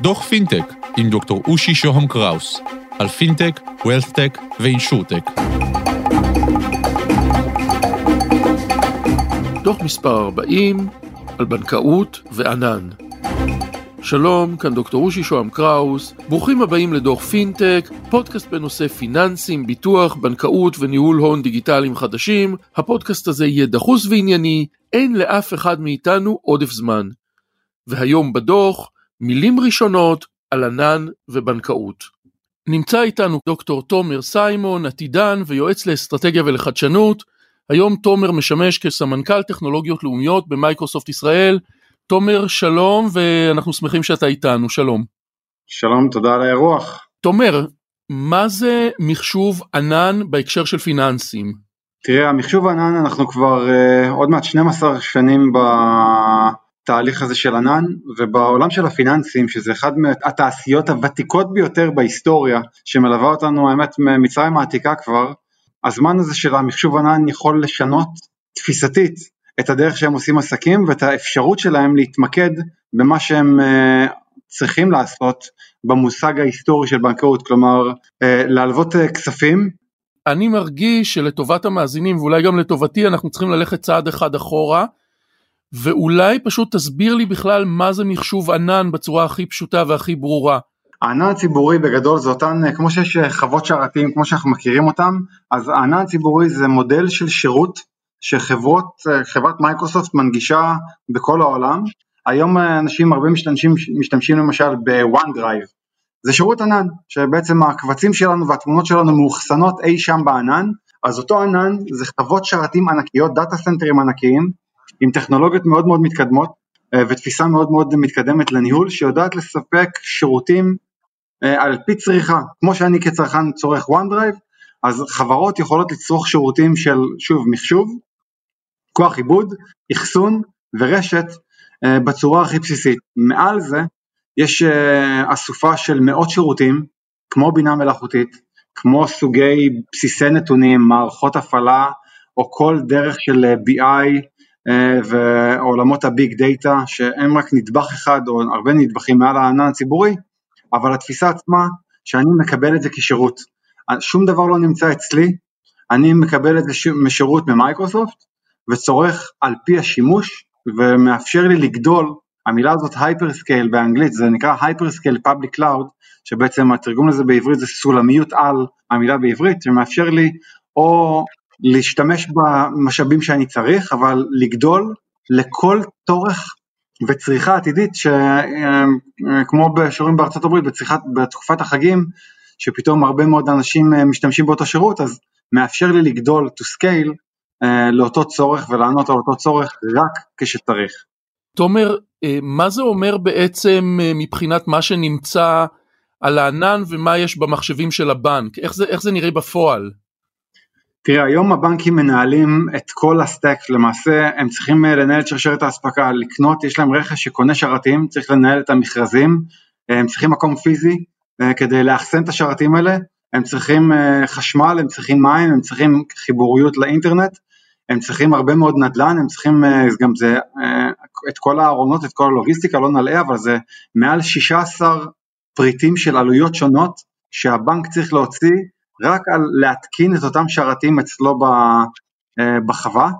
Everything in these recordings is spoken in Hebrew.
דוח פינטק עם דוקטור אושי שוהם קראוס על פינטק, WealthTech ו InsurTech. דוח מספר 40 על בנקאות וענן. שלום, כאן דוקטור אושי שוהם קראוס, ברוכים הבאים לדוח פינטק, פודקאסט בנושא פיננסים, ביטוח, בנקאות וניהול הון דיגיטליים חדשים. הפודקאסט הזה יהיה דחוס וענייני, אין לאף אחד מאיתנו עודף זמן. והיום בדוח, מילים ראשונות על ענן ובנקאות. נמצא איתנו דוקטור תומר סיימון, עתידן ויועץ לאסטרטגיה ולחדשנות. היום תומר משמש כסמנכ"ל טכנולוגיות לאומיות במייקרוסופט ישראל. תומר שלום ואנחנו שמחים שאתה איתנו, שלום. שלום, תודה על האירוח. תומר, מה זה מחשוב ענן בהקשר של פיננסים? תראה, המחשוב ענן אנחנו כבר uh, עוד מעט 12 שנים בתהליך הזה של ענן, ובעולם של הפיננסים, שזה אחד מהתעשיות הוותיקות ביותר בהיסטוריה, שמלווה אותנו האמת ממצרים העתיקה כבר, הזמן הזה של המחשוב ענן יכול לשנות תפיסתית את הדרך שהם עושים עסקים ואת האפשרות שלהם להתמקד במה שהם uh, צריכים לעשות במושג ההיסטורי של בנקאות, כלומר uh, להלוות uh, כספים. אני מרגיש שלטובת המאזינים ואולי גם לטובתי אנחנו צריכים ללכת צעד אחד אחורה ואולי פשוט תסביר לי בכלל מה זה מחשוב ענן בצורה הכי פשוטה והכי ברורה. הענן הציבורי בגדול זה אותן, כמו שיש חוות שרתים כמו שאנחנו מכירים אותם, אז הענן הציבורי זה מודל של שירות שחברות, חברת מייקרוסופט מנגישה בכל העולם. היום אנשים הרבה משתמשים, משתמשים למשל ב OneDrive. זה שירות ענן, שבעצם הקבצים שלנו והתמונות שלנו מאוחסנות אי שם בענן, אז אותו ענן זה חוות שרתים ענקיות, דאטה סנטרים ענקיים, עם טכנולוגיות מאוד מאוד מתקדמות ותפיסה מאוד מאוד מתקדמת לניהול, שיודעת לספק שירותים על פי צריכה, כמו שאני כצרכן צורך OneDrive, אז חברות יכולות לצרוך שירותים של, שוב, מחשוב, כוח עיבוד, אחסון ורשת uh, בצורה הכי בסיסית. מעל זה יש אסופה של מאות שירותים, כמו בינה מלאכותית, כמו סוגי בסיסי נתונים, מערכות הפעלה, או כל דרך של BI ועולמות ה big data, שהם רק נדבך אחד או הרבה נדבכים מעל הענן הציבורי, אבל התפיסה עצמה שאני מקבל את זה כשירות. שום דבר לא נמצא אצלי, אני מקבל את זה משירות ממייקרוסופט וצורך על פי השימוש ומאפשר לי לגדול, המילה הזאת hyperscale באנגלית, זה נקרא hyperscale public cloud, שבעצם התרגום לזה בעברית זה סולמיות על המילה בעברית, שמאפשר לי או להשתמש במשאבים שאני צריך, אבל לגדול לכל צורך וצריכה עתידית, שכמו בשיעורים בארצות הברית, בצריכת, בתקופת החגים, שפתאום הרבה מאוד אנשים משתמשים באותו שירות, אז מאפשר לי לגדול to scale לאותו צורך ולענות על אותו צורך רק כשצריך. תומר, מה זה אומר בעצם מבחינת מה שנמצא על הענן ומה יש במחשבים של הבנק? איך זה, איך זה נראה בפועל? תראה, היום הבנקים מנהלים את כל הסטק, למעשה הם צריכים לנהל את שרשרת האספקה, לקנות, יש להם רכש שקונה שרתים, צריך לנהל את המכרזים, הם צריכים מקום פיזי כדי לאחסן את השרתים האלה, הם צריכים חשמל, הם צריכים מים, הם צריכים חיבוריות לאינטרנט, הם צריכים הרבה מאוד נדל"ן, הם צריכים גם זה, את כל הארונות, את כל הלוגיסטיקה, לא נלאה, אבל זה מעל 16 פריטים של עלויות שונות שהבנק צריך להוציא רק על להתקין את אותם שרתים אצלו בחווה,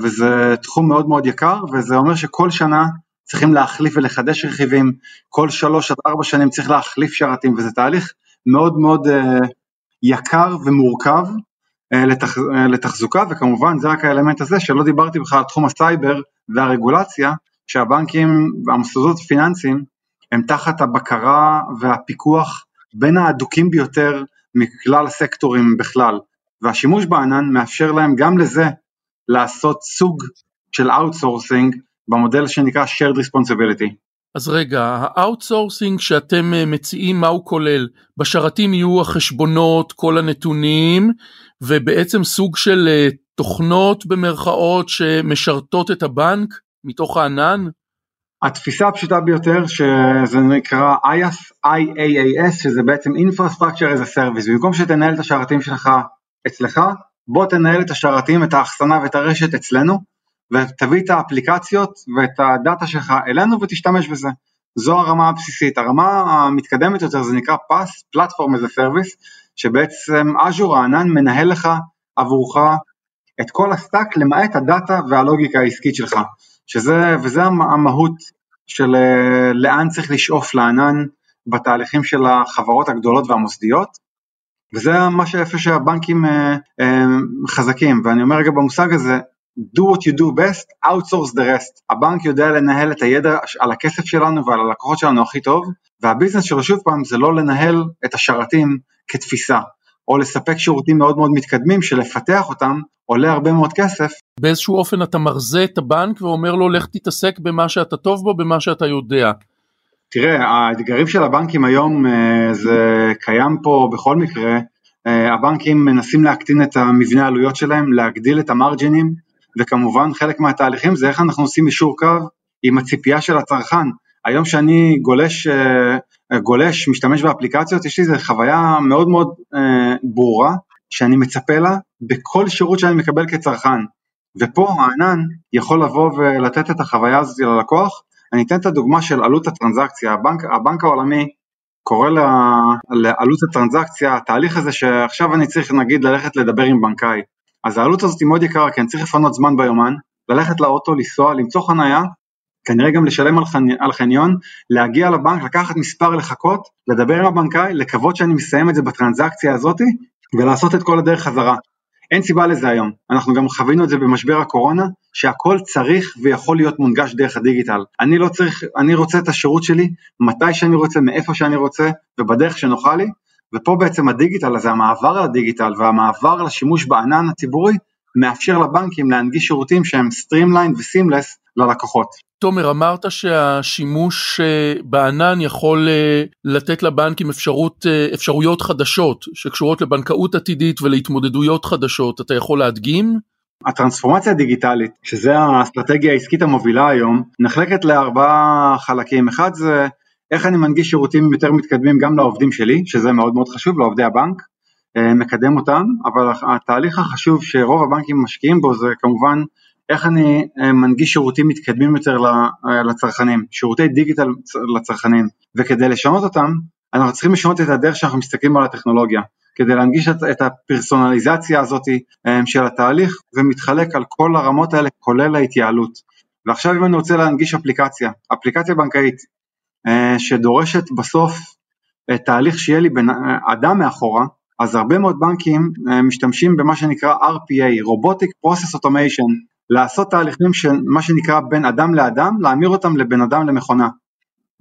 וזה תחום מאוד מאוד יקר, וזה אומר שכל שנה צריכים להחליף ולחדש רכיבים, כל שלוש עד ארבע שנים צריך להחליף שרתים, וזה תהליך מאוד מאוד יקר ומורכב, לתח, לתחזוקה וכמובן זה רק האלמנט הזה שלא דיברתי בכלל על תחום הסייבר והרגולציה שהבנקים והמוסדות הפיננסיים הם תחת הבקרה והפיקוח בין ההדוקים ביותר מכלל הסקטורים בכלל והשימוש בענן מאפשר להם גם לזה לעשות סוג של outsourcing במודל שנקרא shared responsibility. אז רגע, ה outsourcing שאתם מציעים מה הוא כולל? בשרתים יהיו החשבונות, כל הנתונים ובעצם סוג של תוכנות במרכאות שמשרתות את הבנק מתוך הענן? התפיסה הפשוטה ביותר שזה נקרא IaaS, IaaS שזה בעצם Infrastructure as a Service, במקום שתנהל את השרתים שלך אצלך, בוא תנהל את השרתים, את האחסנה ואת הרשת אצלנו, ותביא את האפליקציות ואת הדאטה שלך אלינו ותשתמש בזה. זו הרמה הבסיסית. הרמה המתקדמת יותר זה נקרא PaaS, Platform as a Service, שבעצם אג'ור הענן מנהל לך עבורך את כל ה stack למעט הדאטה והלוגיקה העסקית שלך, שזה, וזה המהות של אה, לאן צריך לשאוף לענן בתהליכים של החברות הגדולות והמוסדיות, וזה מה שאיפה שהבנקים אה, אה, חזקים, ואני אומר רגע במושג הזה, do what you do best, outsource the rest. הבנק יודע לנהל את הידע על הכסף שלנו ועל הלקוחות שלנו הכי טוב, והביזנס שלו שוב פעם זה לא לנהל את השרתים כתפיסה, או לספק שירותים מאוד מאוד מתקדמים שלפתח אותם עולה הרבה מאוד כסף. באיזשהו אופן אתה מרזה את הבנק ואומר לו לך תתעסק במה שאתה טוב בו, במה שאתה יודע. תראה, האתגרים של הבנקים היום אה, זה קיים פה בכל מקרה, אה, הבנקים מנסים להקטין את המבנה העלויות שלהם, להגדיל את המרג'ינים, וכמובן חלק מהתהליכים זה איך אנחנו עושים אישור קו עם הציפייה של הצרכן. היום שאני גולש, אה, גולש, משתמש באפליקציות, יש לי איזו חוויה מאוד מאוד ברורה, שאני מצפה לה בכל שירות שאני מקבל כצרכן. ופה הענן יכול לבוא ולתת את החוויה הזאת ללקוח. אני אתן את הדוגמה של עלות הטרנזקציה, הבנק, הבנק העולמי קורא לה, לעלות הטרנזקציה, התהליך הזה שעכשיו אני צריך נגיד ללכת לדבר עם בנקאי, אז העלות הזאת היא מאוד יקרה כי אני צריך לפנות זמן ביומן, ללכת לאוטו, לנסוע, למצוא חנייה, כנראה גם לשלם על, חני, על חניון, להגיע לבנק, לקחת מספר לחכות, לדבר עם הבנקאי, לקוות שאני מסיים את זה בטרנזקציה הזאתי ולעשות את כל הדרך חזרה. אין סיבה לזה היום, אנחנו גם חווינו את זה במשבר הקורונה, שהכל צריך ויכול להיות מונגש דרך הדיגיטל. אני לא צריך, אני רוצה את השירות שלי מתי שאני רוצה, מאיפה שאני רוצה ובדרך שנוחה לי, ופה בעצם הדיגיטל הזה, המעבר לדיגיטל והמעבר לשימוש בענן הציבורי, מאפשר לבנקים להנגיש שירותים שהם streamlined ו seamless ללקוחות. תומר, אמרת שהשימוש אה, בענן יכול אה, לתת לבנקים אפשרות, אה, אפשרויות חדשות שקשורות לבנקאות עתידית ולהתמודדויות חדשות, אתה יכול להדגים? הטרנספורמציה הדיגיטלית, שזה האסטרטגיה העסקית המובילה היום, נחלקת לארבעה חלקים. אחד זה איך אני מנגיש שירותים יותר מתקדמים גם לעובדים שלי, שזה מאוד מאוד חשוב, לעובדי הבנק, מקדם אותם, אבל התהליך החשוב שרוב הבנקים משקיעים בו זה כמובן איך אני אה, מנגיש שירותים מתקדמים יותר אה, לצרכנים, שירותי דיגיטל לצרכנים, וכדי לשנות אותם, אנחנו צריכים לשנות את הדרך שאנחנו מסתכלים על הטכנולוגיה, כדי להנגיש את הפרסונליזציה הזאת אה, של התהליך, זה מתחלק על כל הרמות האלה, כולל ההתייעלות. ועכשיו אם אני רוצה להנגיש אפליקציה, אפליקציה בנקאית, שדורשת בסוף תהליך שיהיה לי בן אדם מאחורה, אז הרבה מאוד בנקים משתמשים במה שנקרא RPA, Robotic Process Automation, לעשות תהליכים של מה שנקרא בין אדם לאדם, להמיר אותם לבין אדם למכונה.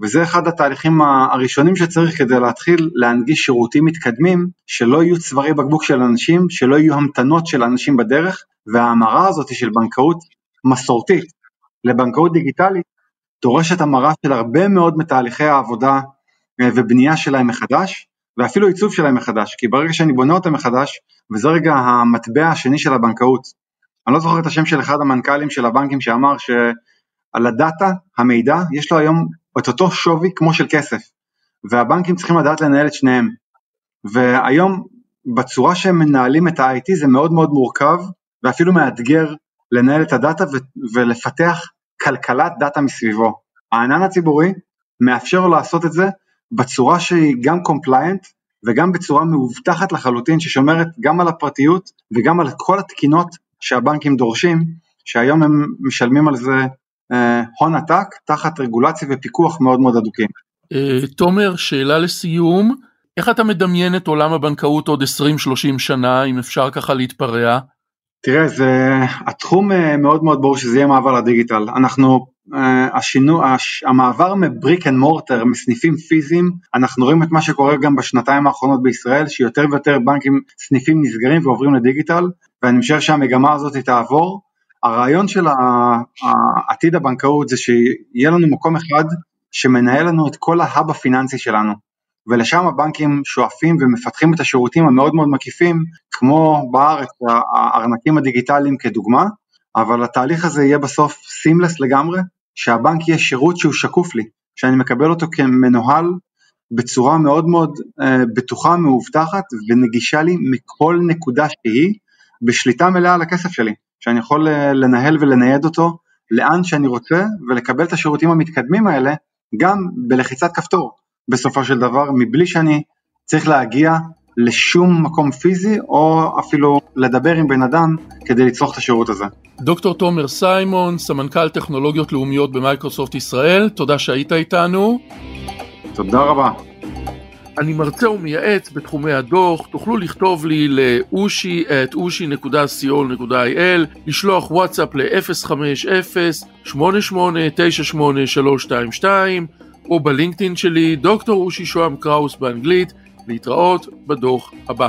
וזה אחד התהליכים הראשונים שצריך כדי להתחיל להנגיש שירותים מתקדמים, שלא יהיו צווארי בקבוק של אנשים, שלא יהיו המתנות של אנשים בדרך, וההמרה הזאת של בנקאות מסורתית לבנקאות דיגיטלית דורשת המרה של הרבה מאוד מתהליכי העבודה אה, ובנייה שלהם מחדש, ואפילו עיצוב שלהם מחדש, כי ברגע שאני בונה אותם מחדש, וזה רגע המטבע השני של הבנקאות, אני לא זוכר את השם של אחד המנכ"לים של הבנקים שאמר שעל הדאטה, המידע, יש לו היום את אותו שווי כמו של כסף, והבנקים צריכים לדעת לנהל את שניהם. והיום בצורה שהם מנהלים את ה-IT זה מאוד מאוד מורכב ואפילו מאתגר לנהל את הדאטה ולפתח כלכלת דאטה מסביבו. הענן הציבורי מאפשר לו לעשות את זה בצורה שהיא גם compliant וגם בצורה מאובטחת לחלוטין ששומרת גם על הפרטיות וגם על כל התקינות שהבנקים דורשים, שהיום הם משלמים על זה אה, הון עתק תחת רגולציה ופיקוח מאוד מאוד הדוקים. אה, תומר, שאלה לסיום, איך אתה מדמיין את עולם הבנקאות עוד 20-30 שנה, אם אפשר ככה להתפרע? תראה, זה, התחום אה, מאוד מאוד ברור שזה יהיה מעבר לדיגיטל. אנחנו, השינו, הש, המעבר מבריק אנד מורטר, מסניפים פיזיים, אנחנו רואים את מה שקורה גם בשנתיים האחרונות בישראל, שיותר ויותר בנקים, סניפים נסגרים ועוברים לדיגיטל, ואני משער שהמגמה הזאת תעבור. הרעיון של עתיד הבנקאות זה שיהיה לנו מקום אחד שמנהל לנו את כל ההאב הפיננסי שלנו, ולשם הבנקים שואפים ומפתחים את השירותים המאוד מאוד מקיפים, כמו בארץ הארנקים הדיגיטליים כדוגמה, אבל התהליך הזה יהיה בסוף סימלס לגמרי, שהבנק יהיה שירות שהוא שקוף לי, שאני מקבל אותו כמנוהל בצורה מאוד מאוד uh, בטוחה, מאובטחת ונגישה לי מכל נקודה שהיא, בשליטה מלאה על הכסף שלי, שאני יכול לנהל ולנייד אותו לאן שאני רוצה ולקבל את השירותים המתקדמים האלה גם בלחיצת כפתור בסופו של דבר מבלי שאני צריך להגיע לשום מקום פיזי או אפילו לדבר עם בן אדם כדי לצרוך את השירות הזה. דוקטור תומר סיימון, סמנכ"ל טכנולוגיות לאומיות במייקרוסופט ישראל, תודה שהיית איתנו. תודה רבה. אני מרצה ומייעץ בתחומי הדוח, תוכלו לכתוב לי לאושי את אושי.co.il, לשלוח וואטסאפ ל-050-8898-322 או בלינקדאין שלי, דוקטור אושי שוהם קראוס באנגלית, להתראות בדוח הבא.